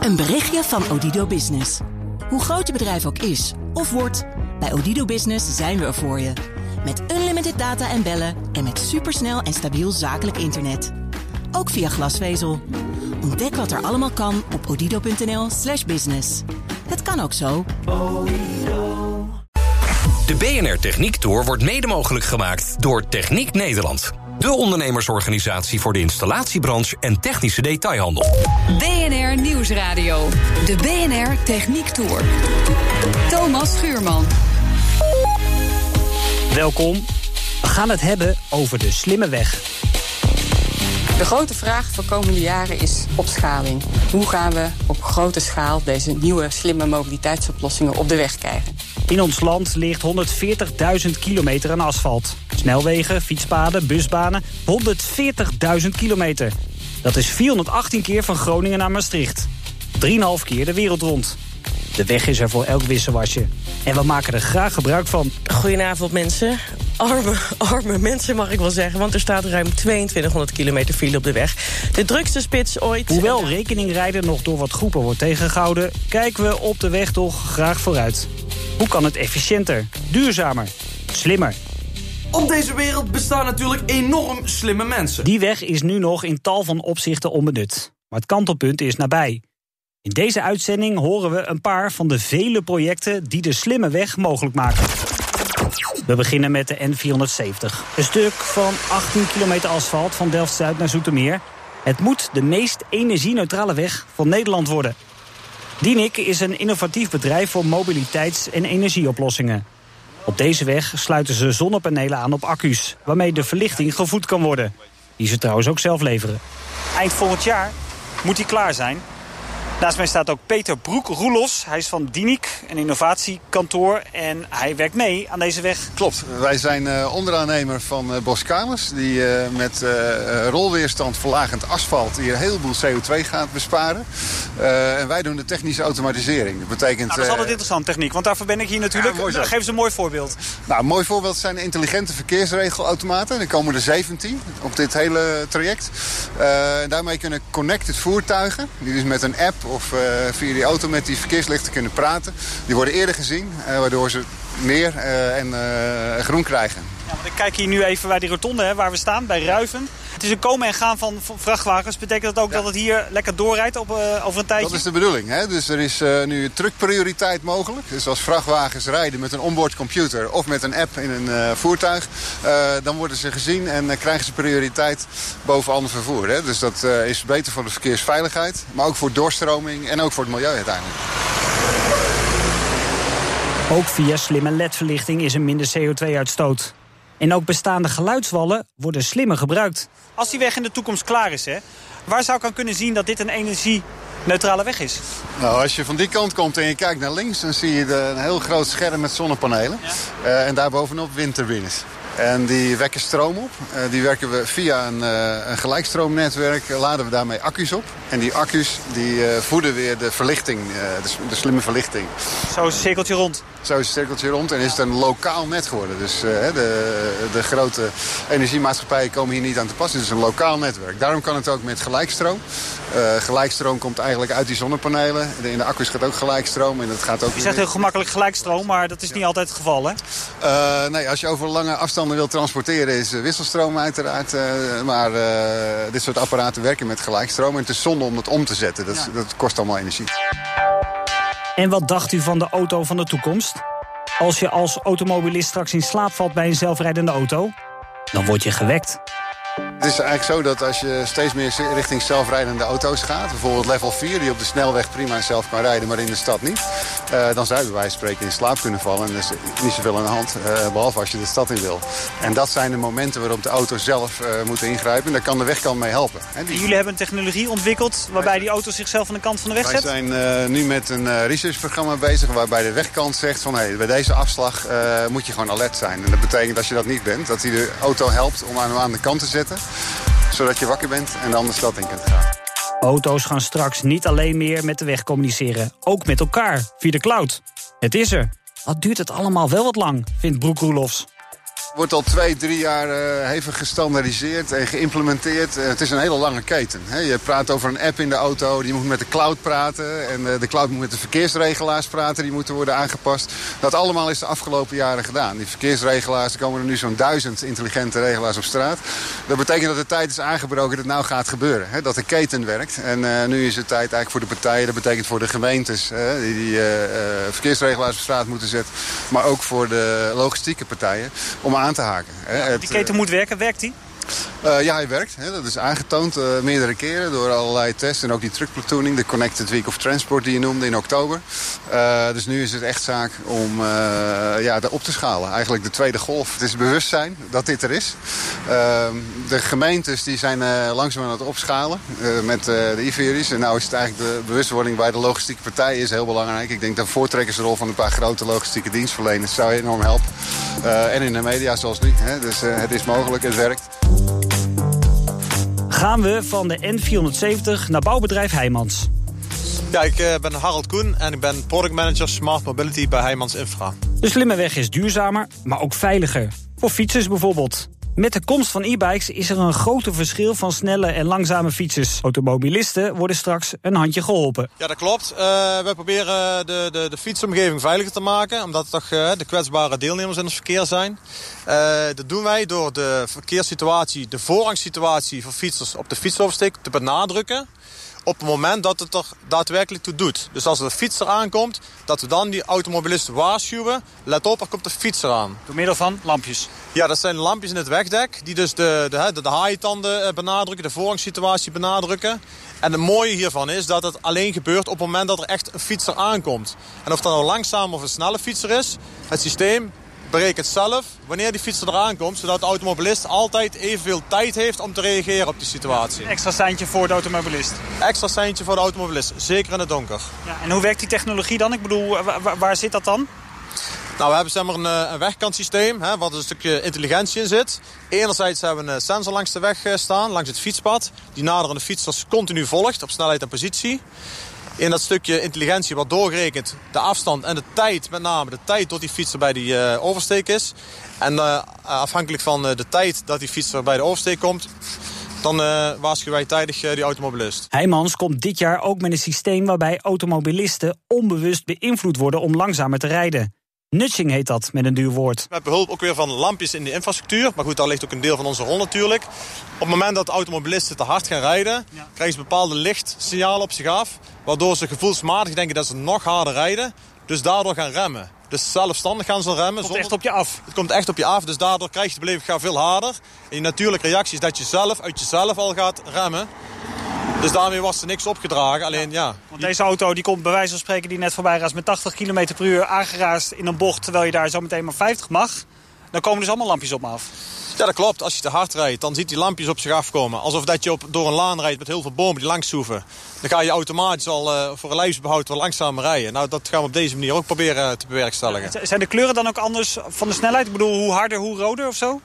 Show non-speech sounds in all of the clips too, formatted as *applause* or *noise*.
Een berichtje van Odido Business. Hoe groot je bedrijf ook is of wordt, bij Odido Business zijn we er voor je. Met unlimited data en bellen en met supersnel en stabiel zakelijk internet. Ook via glasvezel. Ontdek wat er allemaal kan op odido.nl/slash business. Het kan ook zo. De BNR Techniek Tour wordt mede mogelijk gemaakt door Techniek Nederland. De ondernemersorganisatie voor de installatiebranche en technische detailhandel. BNR Nieuwsradio. De BNR Techniek Tour. Thomas Schuurman. Welkom. We gaan het hebben over de slimme weg. De grote vraag voor komende jaren is opschaling. Hoe gaan we op grote schaal deze nieuwe slimme mobiliteitsoplossingen op de weg krijgen? In ons land ligt 140.000 kilometer aan asfalt. Snelwegen, fietspaden, busbanen, 140.000 kilometer. Dat is 418 keer van Groningen naar Maastricht. 3,5 keer de wereld rond. De weg is er voor elk wisselwasje. En we maken er graag gebruik van. Goedenavond mensen. Arme, arme mensen mag ik wel zeggen, want er staat ruim 2200 kilometer file op de weg. De drukste spits ooit. Hoewel rekeningrijden nog door wat groepen wordt tegengehouden... kijken we op de weg toch graag vooruit. Hoe kan het efficiënter, duurzamer, slimmer? Op deze wereld bestaan natuurlijk enorm slimme mensen. Die weg is nu nog in tal van opzichten onbenut. Maar het kantelpunt is nabij. In deze uitzending horen we een paar van de vele projecten... die de slimme weg mogelijk maken. We beginnen met de N470. Een stuk van 18 kilometer asfalt van Delft-Zuid naar Zoetermeer. Het moet de meest energie-neutrale weg van Nederland worden. Dienik is een innovatief bedrijf voor mobiliteits- en energieoplossingen. Op deze weg sluiten ze zonnepanelen aan op accu's... waarmee de verlichting gevoed kan worden. Die ze trouwens ook zelf leveren. Eind volgend jaar moet die klaar zijn. Naast mij staat ook Peter Broek-Roelos. Hij is van Dienik, een innovatiekantoor. En hij werkt mee aan deze weg. Klopt. Wij zijn uh, onderaannemer van uh, Boskamers. Die uh, met rolweerstand verlagend asfalt hier een heleboel CO2 gaat besparen. en wij doen de technische automatisering. Dat betekent... Nou, dat is altijd interessant, techniek. Want daarvoor ben ik hier natuurlijk. Ja, Geef eens een mooi voorbeeld. Nou, een mooi voorbeeld zijn intelligente verkeersregelautomaten. Er komen er 17 op dit hele traject. daarmee kunnen connected voertuigen, die dus met een app of uh, via die auto met die verkeerslichten kunnen praten. Die worden eerder gezien, uh, waardoor ze meer uh, en groen krijgen. Ja, ik kijk hier nu even bij die rotonde hè, waar we staan, bij Ruiven. Het is een komen en gaan van vrachtwagens. Betekent dat ook ja. dat het hier lekker doorrijdt op, uh, over een tijdje? Dat is de bedoeling. Hè? Dus er is uh, nu truckprioriteit mogelijk. Dus als vrachtwagens rijden met een onboardcomputer of met een app in een uh, voertuig... dan worden ze gezien en krijgen ze prioriteit boven ander vervoer. Hè? Dus dat is beter voor de verkeersveiligheid, maar ook voor doorstroming en ook voor het milieu uiteindelijk. Ook via slimme ledverlichting is er minder CO2-uitstoot. En ook bestaande geluidswallen worden slimmer gebruikt. Als die weg in de toekomst klaar is, hè, waar zou ik aan kunnen zien dat dit een energie-neutrale weg is? Nou, als je van die kant komt en je kijkt naar links... dan zie je een heel groot scherm met zonnepanelen. Ja. Uh, en daarbovenop windturbines. En die wekken stroom op. Uh, die werken we via een, uh, een gelijkstroomnetwerk. laden we daarmee accu's op. En die accu's die, uh, voeden weer de verlichting, de, de, slimme verlichting. Zo is een cirkeltje rond. Zo is een cirkeltje rond en is het een lokaal net geworden. Dus de, de grote energiemaatschappijen komen hier niet aan te passen. Het is een lokaal netwerk. Daarom kan het ook met gelijkstroom. gelijkstroom komt eigenlijk uit die zonnepanelen. In de accu's gaat ook gelijkstroom. En dat gaat ook je zegt heel gemakkelijk gelijkstroom, maar dat is ja. niet altijd het geval, hè? nee, als je over lange afstanden wil transporteren is wisselstroom uiteraard. Uh, maar uh, dit soort apparaten werken met gelijkstroom. En het is zonde om dat om te zetten. Dat, ja. dat kost allemaal energie. En wat dacht u van de auto van de toekomst? Als je als automobilist straks in slaap valt bij een zelfrijdende auto... dan word je gewekt. Het is eigenlijk zo dat als je steeds meer richting zelfrijdende auto's gaat... bijvoorbeeld level 4, die op de snelweg prima zelf kan rijden... maar in de stad niet... Uh, dan zou je bij wijze van spreken in slaap kunnen vallen. En er is niet zoveel aan de hand, uh, behalve als je de stad in wil. En dat zijn de momenten waarop de auto zelf uh, moet ingrijpen. En daar kan de wegkant mee helpen. En die... Jullie hebben een technologie ontwikkeld... waarbij die auto zichzelf aan de kant van de weg zet? Wij zijn nu met een researchprogramma bezig... waarbij de wegkant zegt van... Hey, bij deze afslag moet je gewoon alert zijn. En dat betekent als je dat niet bent... dat hij de auto helpt om hem aan de kant te zetten zodat je wakker bent en dan de stad in kunt gaan. Auto's gaan straks niet alleen meer met de weg communiceren. Ook met elkaar, via de cloud. Het is er. Wat duurt het allemaal wel wat lang, vindt Broek Roelofs. Wordt al twee, drie jaar uh, hevig gestandaardiseerd en geïmplementeerd. Uh, het is een hele lange keten. Hè. Je praat over een app in de auto, die moet met de cloud praten. En uh, de cloud moet met de verkeersregelaars praten, die moeten worden aangepast. Dat allemaal is de afgelopen jaren gedaan. Die verkeersregelaars, er komen er nu zo'n duizend intelligente regelaars op straat. Dat betekent dat de tijd is aangebroken dat het nou gaat gebeuren. Hè. Dat de keten werkt. En nu is het tijd eigenlijk voor de partijen, dat betekent voor de gemeentes... die, die verkeersregelaars op straat moeten zetten. Maar ook voor de logistieke partijen om aan te haken. Hè. die keten moet werken, werkt die? Uh, ja, hij werkt. Hè. Dat is aangetoond uh, meerdere keren door allerlei tests. En ook die truckplatooning, de Connected Week of Transport die je noemde in oktober. Uh, dus nu is het echt zaak om ja, op te schalen. Eigenlijk de tweede golf. Het is bewustzijn dat dit er is. Ehm, de gemeentes die zijn langzaam aan het opschalen met de IVR's. En nou is het eigenlijk de bewustwording bij de logistieke partijen is heel belangrijk. Ik denk dat de voortrekkersrol van een paar grote logistieke dienstverleners zou enorm helpen. En in de media zoals nu. Hè. Dus het is mogelijk, het werkt gaan we van de N470 naar bouwbedrijf Heijmans. Ja, ik uh, ben Harald Koen en ik ben product manager Smart Mobility bij Heijmans Infra. De slimme weg is duurzamer, maar ook veiliger. Voor fietsers bijvoorbeeld. Met de komst van e-bikes is er een groter verschil van snelle en langzame fietsers. Automobilisten worden straks een handje geholpen. Ja, dat klopt. Uh, wij proberen de, de, de fietsomgeving veiliger te maken. Omdat het toch uh, de kwetsbare deelnemers in het verkeer zijn. Uh, dat doen wij door de verkeerssituatie, de voorrangssituatie voor fietsers op de fietsoversteek te benadrukken op het moment dat het er daadwerkelijk toe doet. Dus als er een fietser aankomt, dat we dan die automobilist waarschuwen. Let op, er komt een fietser aan. Door middel van lampjes? Ja, dat zijn lampjes in het wegdek. Die dus de, de, de, de haaitanden eh, benadrukken, de voorrangssituatie benadrukken. En het mooie hiervan is dat het alleen gebeurt op het moment dat er echt een fietser aankomt. En of dat nou langzaam of een snelle fietser is, het systeem berekent zelf wanneer die fietser eraan komt... zodat de automobilist altijd evenveel tijd heeft om te reageren op die situatie. Een extra seintje voor de automobilist? Extra seintje voor de automobilist, zeker in het donker. Ja, en hoe werkt die technologie dan? Ik bedoel, waar, waar zit dat dan? Nou, we hebben zeg maar, een, eh, een wegkantsysteem, hè, wat een stukje intelligentie in zit. Enerzijds hebben we een sensor langs de weg eh, staan, langs het fietspad. Die naderende fietsers continu volgt op snelheid en positie in dat stukje intelligentie wordt doorgerekend de afstand en de tijd, met name de tijd tot die fietser bij die uh, oversteek is. En uh, afhankelijk van uh, de tijd dat die fietser bij de oversteek komt, dan waarschuwen wij tijdig die automobilist. Heijmans komt dit jaar ook met een systeem waarbij automobilisten onbewust beïnvloed worden om langzamer te rijden. Nudging heet dat, met een duur woord. Met behulp ook weer van lampjes in de infrastructuur. Maar goed, daar ligt ook een deel van onze rol natuurlijk. Op het moment dat automobilisten te hard gaan rijden... krijgen ze bepaalde lichtsignalen op zich af... waardoor ze gevoelsmatig denken dat ze nog harder rijden. Dus daardoor gaan remmen. Dus zelfstandig gaan ze remmen. Het komt echt op je af. Het komt echt op je af, dus daardoor krijg je de beleving veel harder. En je natuurlijke reactie is dat je zelf uit jezelf al gaat remmen. Dus daarmee was er niks opgedragen. Alleen, ja. Want deze auto die komt bij wijze van spreken die net voorbij raast met 80 km per uur aangeraast in een bocht terwijl je daar zo meteen maar 50 mag. Dan komen dus allemaal lampjes op me af. Ja, dat klopt. Als je te hard rijdt, dan ziet die lampjes op zich afkomen. Alsof dat je op, door een laan rijdt met heel veel bomen die langs zoeven. Dan ga je automatisch al uh, voor een lijfsbehoud wat langzamer rijden. Nou, dat gaan we op deze manier ook proberen te bewerkstelligen. Zijn de kleuren dan ook anders van de snelheid? Ik bedoel, hoe harder, hoe roder of zo?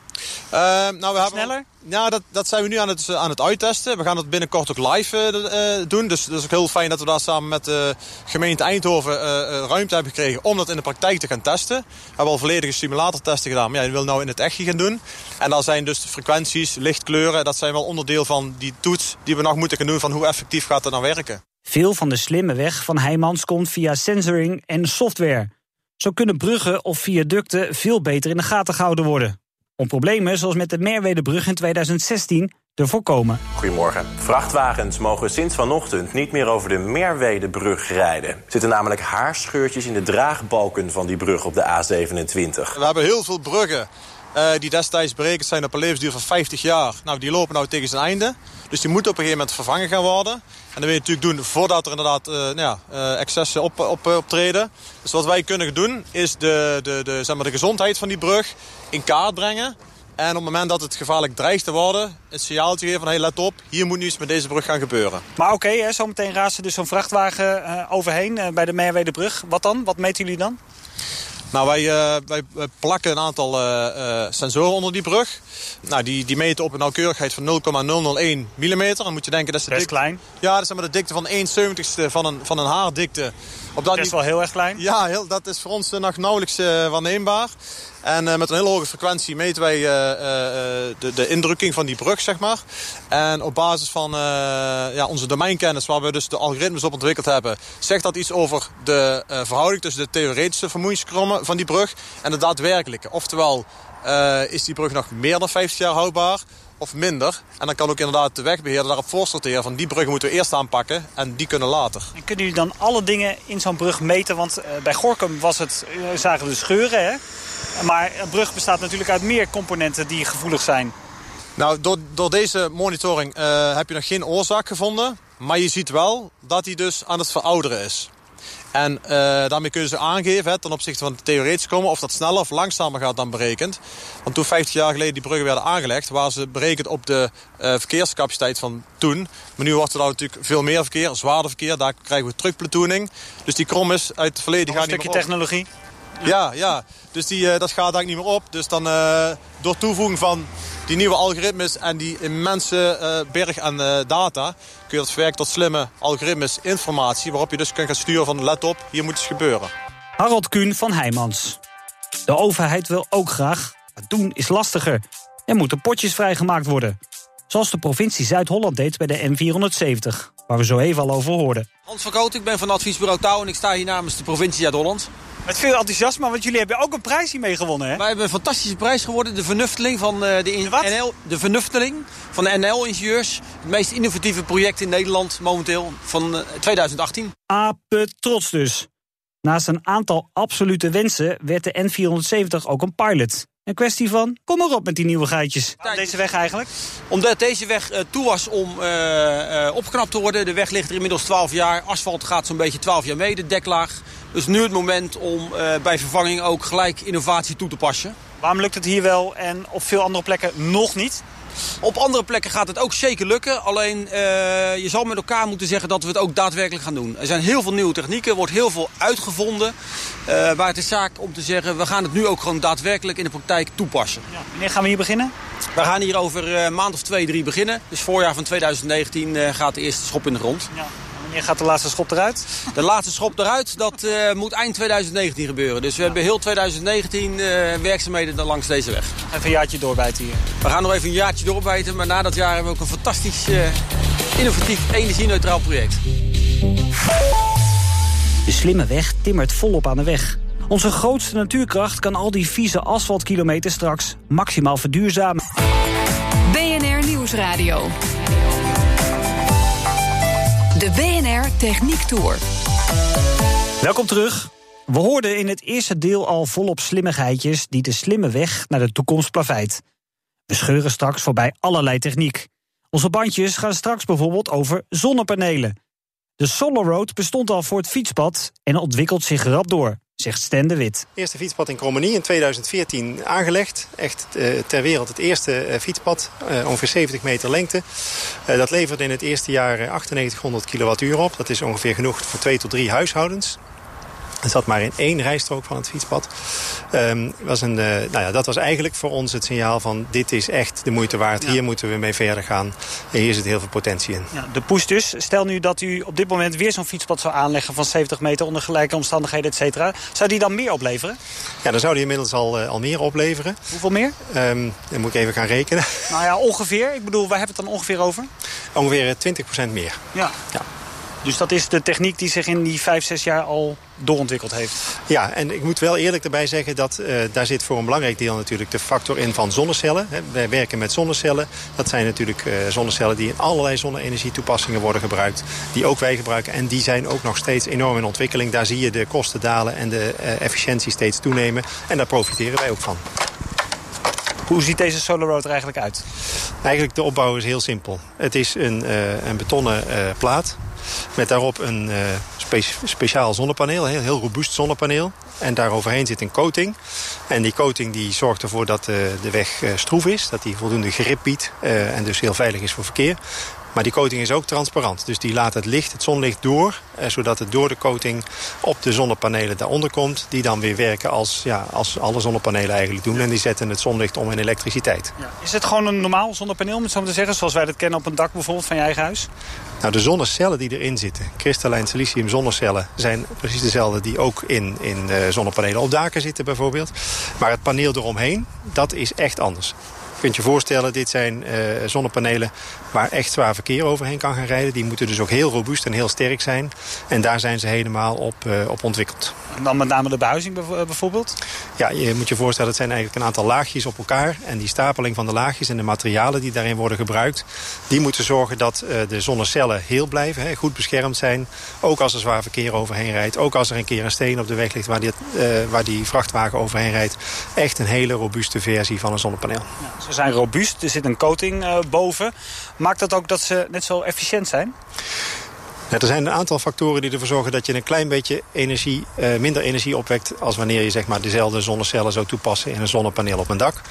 Uh, nou, we Sneller? Hebben, ja, dat, dat zijn we nu aan het, aan het uittesten. We gaan het binnenkort ook live uh, doen. Dus dat is ook heel fijn dat we daar samen met de gemeente Eindhoven ruimte hebben gekregen... om dat in de praktijk te gaan testen. We hebben al volledige simulatortesten gedaan. Maar ja, je wil nou in het echt gaan doen. En daar zijn dus frequenties, lichtkleuren... dat zijn wel onderdeel van die toets die we nog moeten gaan doen... van hoe effectief gaat dat nou werken. Veel van de slimme weg van Heijmans komt via sensoring en software. Zo kunnen bruggen of viaducten veel beter in de gaten gehouden worden om problemen zoals met de Merwedebrug in 2016 te voorkomen. Goedemorgen. Vrachtwagens mogen sinds vanochtend niet meer over de Merwedebrug rijden. Er zitten namelijk haarscheurtjes in de draagbalken van die brug op de A27. We hebben heel veel bruggen uh, die destijds berekend zijn op een levensduur van 50 jaar. Nou, die lopen nou tegen zijn einde. Dus die moeten op een gegeven moment vervangen gaan worden. En dat wil je natuurlijk doen voordat er inderdaad uh, nou ja, uh, excessen op, op, optreden. Dus wat wij kunnen doen is de, de, de, zeg maar de gezondheid van die brug in kaart brengen. En op het moment dat het gevaarlijk dreigt te worden, het signaaltje geven van hey, let op, hier moet nu iets met deze brug gaan gebeuren. Maar oké, okay, zometeen raast er dus zo'n vrachtwagen overheen bij de Merwedebrug. Wat dan? Wat meten jullie dan? Nou, wij, uh, wij, plakken een aantal uh, uh, sensoren onder die brug. Nou, die, die meten op een nauwkeurigheid van 0,001 mm. Dan moet je denken dat is Best klein. Ja, dat is maar de dikte van 1 70ste van een, van een haardikte. Op dat, is wel heel erg klein. Ja, heel, dat is voor ons nog nauwelijks waarneembaar. En met een hele hoge frequentie meten wij de, de, indrukking van die brug, zeg maar. En op basis van ja, onze domeinkennis, waar we dus de algoritmes op ontwikkeld hebben... zegt dat iets over de verhouding tussen de theoretische vermoeienskrommen van die brug... en de daadwerkelijke. Oftewel, is die brug nog meer dan 50 jaar houdbaar of minder. En dan kan ook inderdaad de wegbeheerder daarop voorsorteren... van die bruggen moeten we eerst aanpakken en die kunnen later. En kunnen jullie dan alle dingen in zo'n brug meten? Want uh, bij Gorkum was het, uh, zagen we scheuren, hè? Maar een brug bestaat natuurlijk uit meer componenten die gevoelig zijn. Nou, door, door deze monitoring uh, heb je nog geen oorzaak gevonden. Maar je ziet wel dat hij dus aan het verouderen is. En uh, daarmee kunnen ze aangeven hè, ten opzichte van het theoretisch komen... of dat sneller of langzamer gaat dan berekend. Want toen 50 jaar geleden die bruggen werden aangelegd... waren ze berekend op de uh, verkeerscapaciteit van toen. Maar nu wordt er nou natuurlijk veel meer verkeer, zwaarder verkeer. Daar krijgen we terugplatooning. Dus die krom is uit het verleden... Nog een stukje technologie. Ja, ja. Dus die, uh, dat gaat eigenlijk niet meer op. Dus dan door toevoeging van die nieuwe algoritmes en die immense uh, berg aan uh, data... kun je dat verwerken tot slimme algoritmes, informatie... waarop je dus kunt gaan sturen van let op, hier moet iets gebeuren. Harold Kuhn van Heijmans. De overheid wil ook graag, maar doen is lastiger. Er moeten potjes vrijgemaakt worden. Zoals de provincie Zuid-Holland deed bij de M470, waar we zo even al over hoorden. Hans van Koot, ik ben van adviesbureau Touw en ik sta hier namens de provincie Zuid-Holland. Met veel enthousiasme, want jullie hebben ook een prijs hiermee gewonnen, hè? Wij hebben een fantastische prijs geworden. De vernufteling van de, in NL, de vernufteling van de NL-ingenieurs. Het meest innovatieve project in Nederland momenteel van uh, 2018. Ape trots dus. Naast een aantal absolute wensen werd de N470 ook een pilot. Een kwestie van, kom maar op met die nieuwe geitjes. Deze weg eigenlijk? Omdat deze weg uh, toe was om uh, uh, opgeknapt te worden. De weg ligt er inmiddels 12 jaar. Asfalt gaat zo'n beetje 12 jaar mee, de deklaag. Dus nu het moment om bij vervanging ook gelijk innovatie toe te passen. Waarom lukt het hier wel en op veel andere plekken nog niet? Op andere plekken gaat het ook zeker lukken. Alleen uh, je zal met elkaar moeten zeggen dat we het ook daadwerkelijk gaan doen. Er zijn heel veel nieuwe technieken, er wordt heel veel uitgevonden. Uh, maar het is zaak om te zeggen, we gaan het nu ook gewoon daadwerkelijk in de praktijk toepassen. Ja. Wanneer gaan we hier beginnen? We gaan hier over een maand of twee, drie beginnen. Dus voorjaar van 2019 uh, gaat de eerste schop in de grond. Ja. Wanneer gaat de laatste schop eruit? De laatste schop eruit, dat uh, moet eind 2019 gebeuren. Dus we ja. hebben heel 2019 uh, werkzaamheden langs deze weg. Even een jaartje doorbijten hier. We gaan nog even een jaartje doorbijten. Maar na dat jaar hebben we ook een fantastisch uh, innovatief energie-neutraal project. De slimme weg timmert volop aan de weg. Onze grootste natuurkracht kan al die vieze asfaltkilometers straks maximaal verduurzamen. BNR Nieuwsradio. De BNR Techniek Tour. Welkom terug. We hoorden in het eerste deel al volop slimmigheidjes die de slimme weg naar de toekomst plaveit. We scheuren straks voorbij allerlei techniek. Onze bandjes gaan straks bijvoorbeeld over zonnepanelen. De Solar Road bestond al voor het fietspad en ontwikkelt zich rap door, zegt Stan de Wit. Eerste fietspad in Krommenie in 2014 aangelegd. Echt uh, ter wereld het eerste uh, fietspad, uh, ongeveer 70 meter lengte. dat leverde in het eerste jaar 9800 kilowattuur op. Dat is ongeveer genoeg voor twee tot drie huishoudens. Het zat maar in één rijstrook van het fietspad. Um, was een, uh, nou ja, dat was eigenlijk voor ons het signaal van... dit is echt de moeite waard, ja. hier moeten we mee verder gaan. En hier zit heel veel potentie in. Ja, de push dus. Stel nu dat u op dit moment weer zo'n fietspad zou aanleggen... van 70 meter onder gelijke omstandigheden, et cetera. Zou die dan meer opleveren? Ja, dan zou die inmiddels al, uh, al meer opleveren. Hoeveel meer? Um, dan moet ik even gaan rekenen. Nou ja, ongeveer. Ik bedoel, waar hebben we het dan ongeveer over? Ongeveer 20% meer. Ja. ja. Dus dat is de techniek die zich in die vijf, zes jaar al doorontwikkeld heeft. Ja, en ik moet wel eerlijk erbij zeggen dat uh, daar zit voor een belangrijk deel natuurlijk de factor in van zonnecellen. Wij werken met zonnecellen. Dat zijn natuurlijk uh, zonnecellen die in allerlei zonne-energie toepassingen worden gebruikt. Die ook wij gebruiken en die zijn ook nog steeds enorm in ontwikkeling. Daar zie je de kosten dalen en de uh, efficiëntie steeds toenemen. En daar profiteren wij ook van. Hoe ziet deze Solar Road er eigenlijk uit? Eigenlijk de opbouw is heel simpel. Het is een, een betonnen plaat met daarop een spe speciaal zonnepaneel, een heel, heel robuust zonnepaneel. En daaroverheen zit een coating. En die coating die zorgt ervoor dat uh, de weg uh, stroef is. Dat die voldoende grip biedt. En dus heel veilig is voor verkeer. Maar die coating is ook transparant. Dus die laat het licht, het zonlicht door. Eh, zodat het door de coating op de zonnepanelen daaronder komt. Die dan weer werken als, ja, als alle zonnepanelen eigenlijk doen. En die zetten het zonlicht om in elektriciteit. Ja. Is het gewoon een normaal zonnepaneel, om zo te zeggen? Zoals wij dat kennen op een dak bijvoorbeeld van je eigen huis? Nou, de zonnecellen die erin zitten, kristallijn silicium zonnecellen... zijn precies dezelfde die ook in, in uh, zonnepanelen op daken zitten bijvoorbeeld. Maar het paneel eromheen, dat is echt anders. Je kunt je voorstellen, dit zijn uh, zonnepanelen waar echt zwaar verkeer overheen kan gaan rijden. Die moeten dus ook heel robuust en heel sterk zijn. En daar zijn ze helemaal op, uh, op ontwikkeld. En dan met name de behuizing bijvoorbeeld? Ja, je moet je voorstellen, het zijn eigenlijk een aantal laagjes op elkaar. En die stapeling van de laagjes en de materialen die daarin worden gebruikt... die moeten zorgen dat uh, de zonnecellen heel blijven, hè, goed beschermd zijn. Ook als er zwaar verkeer overheen rijdt. Ook als er een keer een steen op de weg ligt waar die, waar die vrachtwagen overheen rijdt. Echt een hele robuuste versie van een zonnepaneel. Ja, ze zijn robuust, er zit een coating boven... Maakt dat ook dat ze net zo efficiënt zijn? Er zijn een aantal factoren die ervoor zorgen dat je een klein beetje energie, uh, minder energie opwekt... als wanneer je zeg maar, dezelfde zonnecellen zou toepassen in een zonnepaneel op een dak.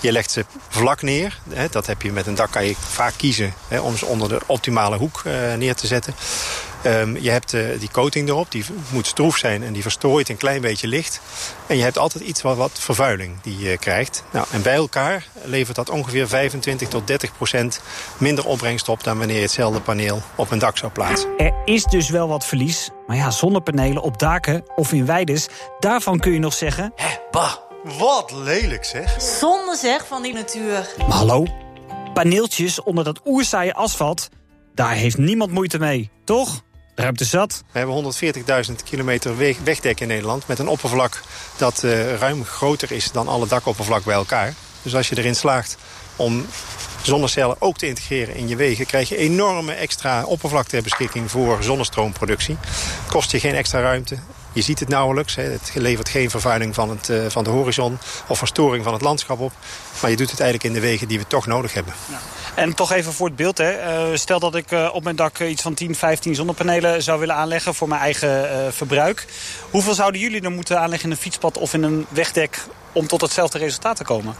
Je legt ze vlak neer. Hè, dat heb je met een dak kan je vaak kiezen hè, om ze onder de optimale hoek uh, neer te zetten. Um, je hebt uh, die coating erop, die moet stroef zijn en die verstrooit een klein beetje licht. En je hebt altijd iets wat, wat vervuiling die je krijgt. Nou, en bij elkaar levert dat ongeveer 25 tot 30 procent minder opbrengst op... dan wanneer je hetzelfde paneel op een dak zou plaatsen. Er is dus wel wat verlies. Maar ja, zonnepanelen op daken of in weides, daarvan kun je nog zeggen... Hé, bah, wat lelijk zeg. Zonde zeg van die natuur. Maar hallo, paneeltjes onder dat oerzaaie asfalt... daar heeft niemand moeite mee, toch? Ruimte zat. We hebben 140.000 kilometer wegdek in Nederland... met een oppervlak dat uh, ruim groter is dan alle dakoppervlak bij elkaar. Dus als je erin slaagt om zonnecellen ook te integreren in je wegen... krijg je enorme extra oppervlak ter beschikking voor zonnestroomproductie. Kost je geen extra ruimte. Je ziet het nauwelijks. Hè. Het levert geen vervuiling van, het, uh, van de horizon of verstoring van het landschap op. Maar je doet het eigenlijk in de wegen die we toch nodig hebben. Ja. En toch even voor het beeld. Hè. Uh, stel dat ik uh, op mijn dak iets van 10, 15 zonnepanelen zou willen aanleggen voor mijn eigen verbruik. Hoeveel zouden jullie dan moeten aanleggen in een fietspad of in een wegdek om tot hetzelfde resultaat te komen?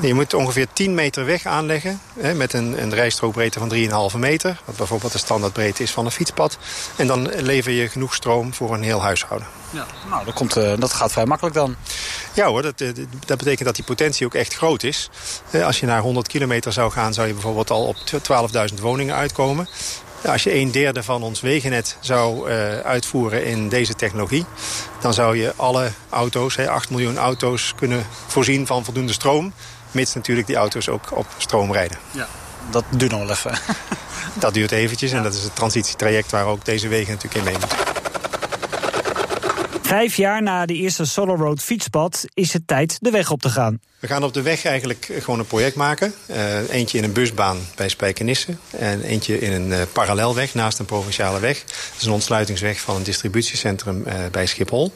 Je moet ongeveer 10 meter weg aanleggen hè, met een, een rijstrookbreedte van 3,5 meter. Wat bijvoorbeeld de standaardbreedte is van een fietspad. En dan lever je genoeg stroom voor een heel huishouden. Ja, nou, dat, komt, uh, dat gaat vrij makkelijk dan. Ja hoor, dat, dat betekent dat die potentie ook echt groot is. Als je naar 100 kilometer zou gaan, zou je bijvoorbeeld al op 12.000 woningen uitkomen. Als je een derde van ons wegennet zou uh, uitvoeren in deze technologie... dan zou je alle auto's, hè, 8 miljoen auto's, kunnen voorzien van voldoende stroom. Mits natuurlijk die auto's ook op stroom rijden. Ja, dat duurt nog wel even. *laughs* dat duurt eventjes en dat is het transitietraject waar ook deze wegen natuurlijk in mee moeten. Vijf jaar na de eerste Solar Road fietspad is het tijd de weg op te gaan. We gaan op de weg eigenlijk gewoon een project maken. Uh, eentje in een busbaan bij Spijkenisse. En eentje in een uh, parallelweg naast een provinciale weg. Dat is een ontsluitingsweg van een distributiecentrum uh, bij Schiphol.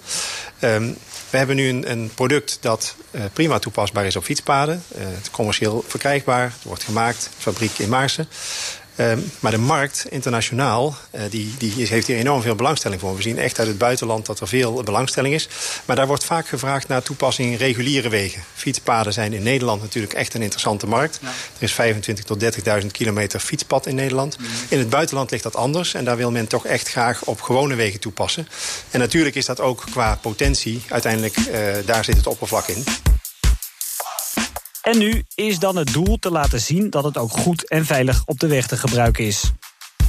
Um, we hebben nu een, een product dat prima toepasbaar is op fietspaden. het is commercieel verkrijgbaar. Wordt gemaakt, fabriek in Maarsen. Uh, maar de markt internationaal uh, die, die heeft hier enorm veel belangstelling voor. We zien echt uit het buitenland dat er veel belangstelling is. Maar daar wordt vaak gevraagd naar toepassing in reguliere wegen. Fietspaden zijn in Nederland natuurlijk echt een interessante markt. Ja. Er is 25 tot 30.000 kilometer fietspad in Nederland. Mm. In het buitenland ligt dat anders. En daar wil men toch echt graag op gewone wegen toepassen. En natuurlijk is dat ook qua potentie uiteindelijk, uh, daar zit het oppervlak in. En nu is dan het doel te laten zien dat het ook goed en veilig op de weg te gebruiken is.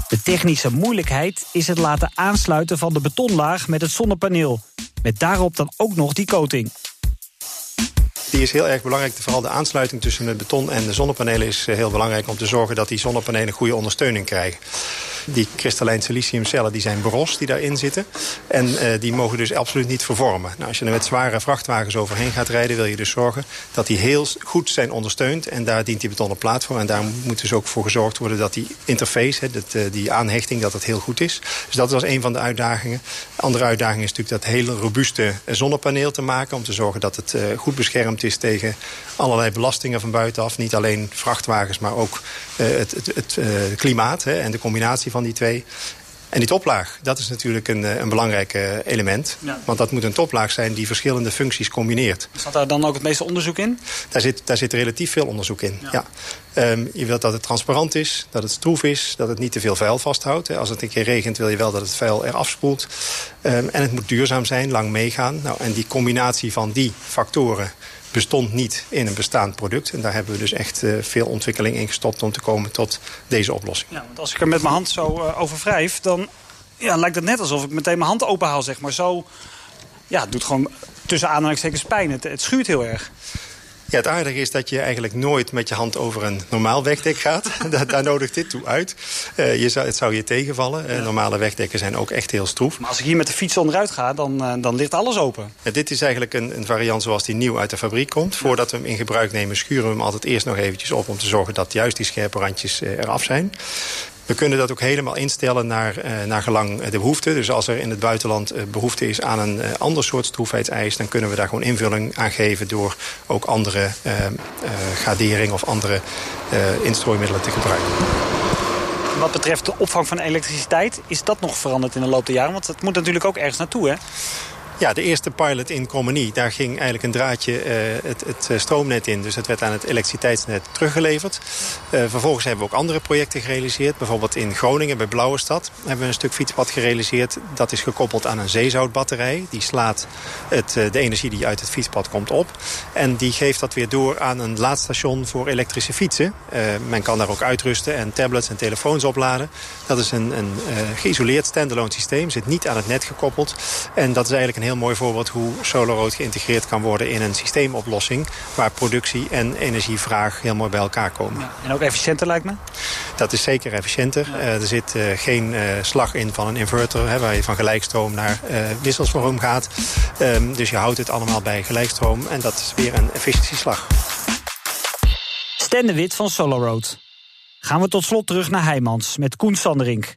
De technische moeilijkheid is het laten aansluiten van de betonlaag met het zonnepaneel. Met daarop dan ook nog die coating. Die is heel erg belangrijk. Vooral de aansluiting tussen het beton en de zonnepanelen is heel belangrijk... om te zorgen dat die zonnepanelen goede ondersteuning krijgen. Die kristallijn siliciumcellen die zijn bros die daarin zitten. En uh, die mogen dus absoluut niet vervormen. Nou, als je er met zware vrachtwagens overheen gaat rijden... wil je dus zorgen dat die heel goed zijn ondersteund. En daar dient die betonnen plaat voor. En daar moet dus ook voor gezorgd worden dat die interface... Dat, uh, die aanhechting, dat het heel goed is. Dus dat was een van de uitdagingen. De andere uitdaging is natuurlijk dat hele robuuste zonnepaneel te maken... om te zorgen dat het uh, goed beschermd is tegen allerlei belastingen van buitenaf. Niet alleen vrachtwagens, maar ook het, het, het klimaat en de combinatie van die twee. En die toplaag, dat is natuurlijk een, een belangrijk element. Ja. Want dat moet een toplaag zijn die verschillende functies combineert. Zat daar dan ook het meeste onderzoek in? Daar zit, daar zit relatief veel onderzoek in, ja. Um, je wilt dat het transparant is, dat het stroef is, dat het niet te veel vuil vasthoudt. Als het een keer regent wil je wel dat het vuil eraf spoelt. Um, en het moet duurzaam zijn, lang meegaan. Nou, en die combinatie van die factoren bestond niet in een bestaand product. En daar hebben we dus echt uh, veel ontwikkeling in gestopt om te komen tot deze oplossing. Ja, want als ik er met mijn hand zo uh, over wrijf, dan ja, lijkt het net alsof ik meteen mijn hand openhaal, zeg maar. Zo, ja, het doet gewoon tussen aanhalingstekens pijn. Het schuurt heel erg. Ja, het aardige is dat je eigenlijk nooit met je hand over een normaal wegdek gaat. *laughs* daar, daar nodigt dit toe uit. Uh, je zou, het zou je tegenvallen. Uh, normale wegdekken zijn ook echt heel stroef. Maar als ik hier met de fiets onderuit ga, dan, uh, dan ligt alles open. Dit is eigenlijk een, een, variant zoals die nieuw uit de fabriek komt. Voordat we hem in gebruik nemen, schuren we hem altijd eerst nog eventjes op... om te zorgen dat juist die scherpe randjes eraf zijn. We kunnen dat ook helemaal instellen naar, uh, naar gelang de behoefte. Dus als er in het buitenland uh, behoefte is aan een uh, ander soort stroefheidseis... dan kunnen we daar gewoon invulling aan geven... door ook andere gradering of andere instrooimiddelen te gebruiken. Wat betreft de opvang van elektriciteit, is dat nog veranderd in de loop der jaren? Want het moet natuurlijk ook ergens naartoe, hè? Ja, de eerste pilot in Cromenie, daar ging eigenlijk een draadje uh, het, het, stroomnet in. Dus het werd aan het elektriciteitsnet teruggeleverd. Uh, vervolgens hebben we ook andere projecten gerealiseerd. Bijvoorbeeld in Groningen, bij Blauwestad, hebben we een stuk fietspad gerealiseerd. Dat is gekoppeld aan een zeezoutbatterij. Die slaat het, de energie die uit het fietspad komt op. En die geeft dat weer door aan een laadstation voor elektrische fietsen. men kan daar ook uitrusten en tablets en telefoons opladen. Dat is een, een geïsoleerd standalone systeem, zit niet aan het net gekoppeld. En dat is eigenlijk een heel mooi voorbeeld hoe SolarRoad geïntegreerd kan worden in een systeemoplossing. Waar productie en energievraag heel mooi bij elkaar komen. Ja, en ook efficiënter lijkt me? Dat is zeker efficiënter. Ja. Uh, er zit uh, geen uh, slag in van een inverter hè, waar je van gelijkstroom naar wisselstroom gaat. Um, dus je houdt het allemaal bij gelijkstroom en dat is weer een efficiëntieslag. Stan de Wit van SolarRoad. Gaan we tot slot terug naar Heijmans met Koen Sanderink.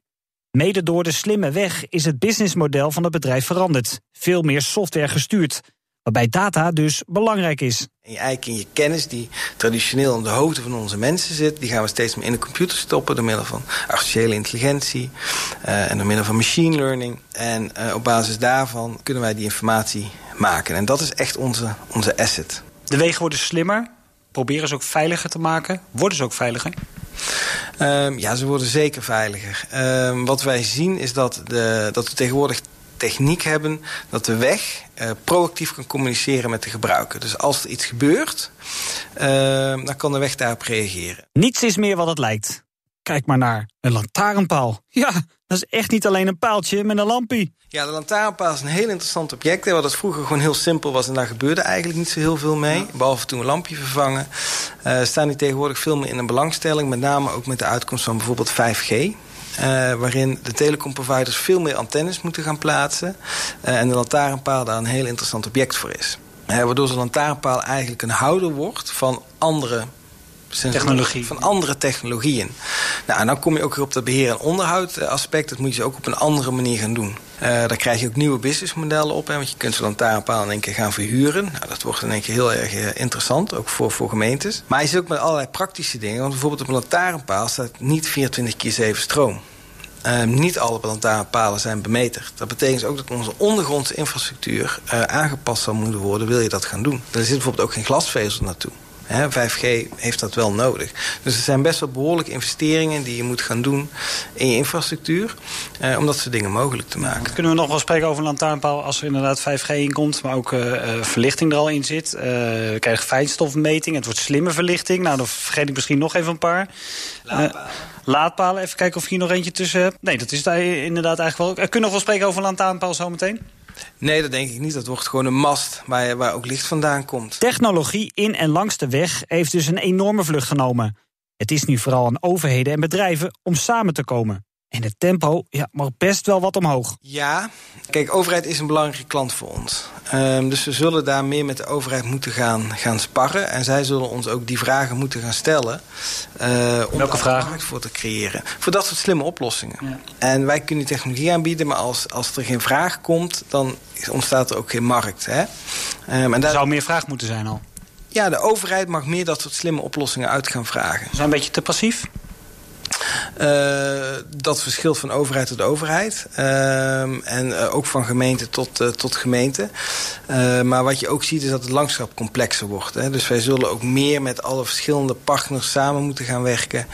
Mede door de slimme weg is het businessmodel van het bedrijf veranderd. Veel meer software gestuurd. Waarbij data dus belangrijk is. En je in je kennis die traditioneel aan de hoogte van onze mensen zit... die gaan we steeds meer in de computer stoppen... door middel van artificiële intelligentie uh, en door middel van machine learning. En uh, op basis daarvan kunnen wij die informatie maken. En dat is echt onze, onze asset. De wegen worden slimmer. Proberen ze ook veiliger te maken. Worden ze ook veiliger? Um, ja, ze worden zeker veiliger. Um, wat wij zien is dat, de, dat we tegenwoordig techniek hebben... dat de weg uh, proactief kan communiceren met de gebruiker. Dus als er iets gebeurt, uh, dan kan de weg daarop reageren. Niets is meer wat het lijkt. Kijk maar naar een lantaarnpaal. Ja, dat is echt niet alleen een paaltje met een lampie. Ja, de lantaarnpaal is een heel interessant object. Hè, wat het vroeger gewoon heel simpel was en daar gebeurde eigenlijk niet zo heel veel mee. Ja. Behalve toen een lampje vervangen. Uh, staan die tegenwoordig veel meer in een belangstelling. Met name ook met de uitkomst van bijvoorbeeld 5G. Uh, waarin de telecomproviders veel meer antennes moeten gaan plaatsen. Uh, en de lantaarnpaal daar een heel interessant object voor is. Waardoor zo'n lantaarnpaal eigenlijk een houder wordt van andere technologie. van andere technologieën. Nou, en dan kom je ook weer op dat beheer- en onderhoudaspect. Dat moet je ook op een andere manier gaan doen. Uh, daar krijg je ook nieuwe businessmodellen op. Hè, want je kunt zo'n lantaarnpaal in één keer gaan verhuren. Nou, dat wordt in één keer heel erg uh, interessant, ook voor, voor gemeentes. Maar je zit ook met allerlei praktische dingen. Want bijvoorbeeld op een lantaarnpaal staat niet 24 keer 7 stroom. Uh, niet alle lantaarnpalen zijn bemeterd. Dat betekent ook dat onze ondergrondse infrastructuur aangepast zal moeten worden... wil je dat gaan doen. Er zit bijvoorbeeld ook geen glasvezel naartoe. He, 5G heeft dat wel nodig. Dus er zijn best wel behoorlijke investeringen die je moet gaan doen in je infrastructuur. Eh, om dat soort dingen mogelijk te maken. Kunnen we nog wel spreken over een lantaarnpaal als er inderdaad 5G in komt. Maar ook uh, verlichting er al in zit. Uh, we krijgen fijnstofmeting. Het wordt slimme verlichting. Nou, dan vergeet ik misschien nog even een paar. Laadpalen. laadpalen. Even kijken of ik hier nog eentje tussen heb. Nee, dat is daar inderdaad eigenlijk wel. Kunnen we nog wel spreken over een lantaarnpaal zometeen? Nee, dat denk ik niet. Dat wordt gewoon een mast waar, waar ook licht vandaan komt. Technologie in en langs de weg heeft dus een enorme vlucht genomen. Het is nu vooral aan overheden en bedrijven om samen te komen. En het tempo ja, mag best wel wat omhoog. Ja, kijk, overheid is een belangrijke klant voor ons. Um, dus we zullen daar meer met de overheid moeten gaan, gaan sparren. En zij zullen ons ook die vragen moeten gaan stellen. Uh, om Welke vragen? markt voor te creëren. Voor dat soort slimme oplossingen. Ja. En wij kunnen die technologie aanbieden, maar als, als er geen vraag komt... dan ontstaat er ook geen markt. Hè? Um, en daar zou meer vraag moeten zijn al. Ja, de overheid mag meer dat soort slimme oplossingen uit gaan vragen. We zijn een beetje te passief? Dat verschilt van overheid tot overheid. Ehm, en ook van gemeente tot, tot gemeente. maar wat je ook ziet is dat het landschap complexer wordt. Hè. Dus wij zullen ook meer met alle verschillende partners samen moeten gaan werken...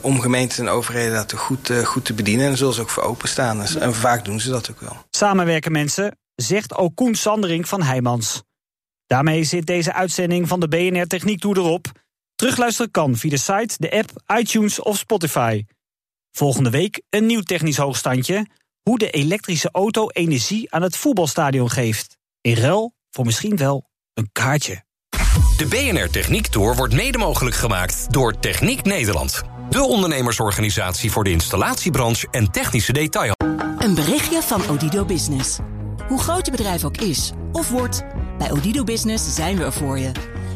om gemeenten en overheden dat goed, goed te bedienen. En zullen ze ook voor openstaan. Dus, en vaak doen ze dat ook wel. Samenwerken mensen, zegt ook Koen Sandering van Heijmans. Daarmee zit deze uitzending van de BNR Techniek Tour erop. Terugluisteren kan via de site, de app, iTunes of Spotify. Volgende week een nieuw technisch hoogstandje. Hoe de elektrische auto energie aan het voetbalstadion geeft. In ruil voor misschien wel een kaartje. De BNR Techniek Tour wordt mede mogelijk gemaakt door Techniek Nederland. De ondernemersorganisatie voor de installatiebranche en technische detail. Een berichtje van Odido Business. Hoe groot je bedrijf ook is of wordt, bij Odido Business zijn we er voor je.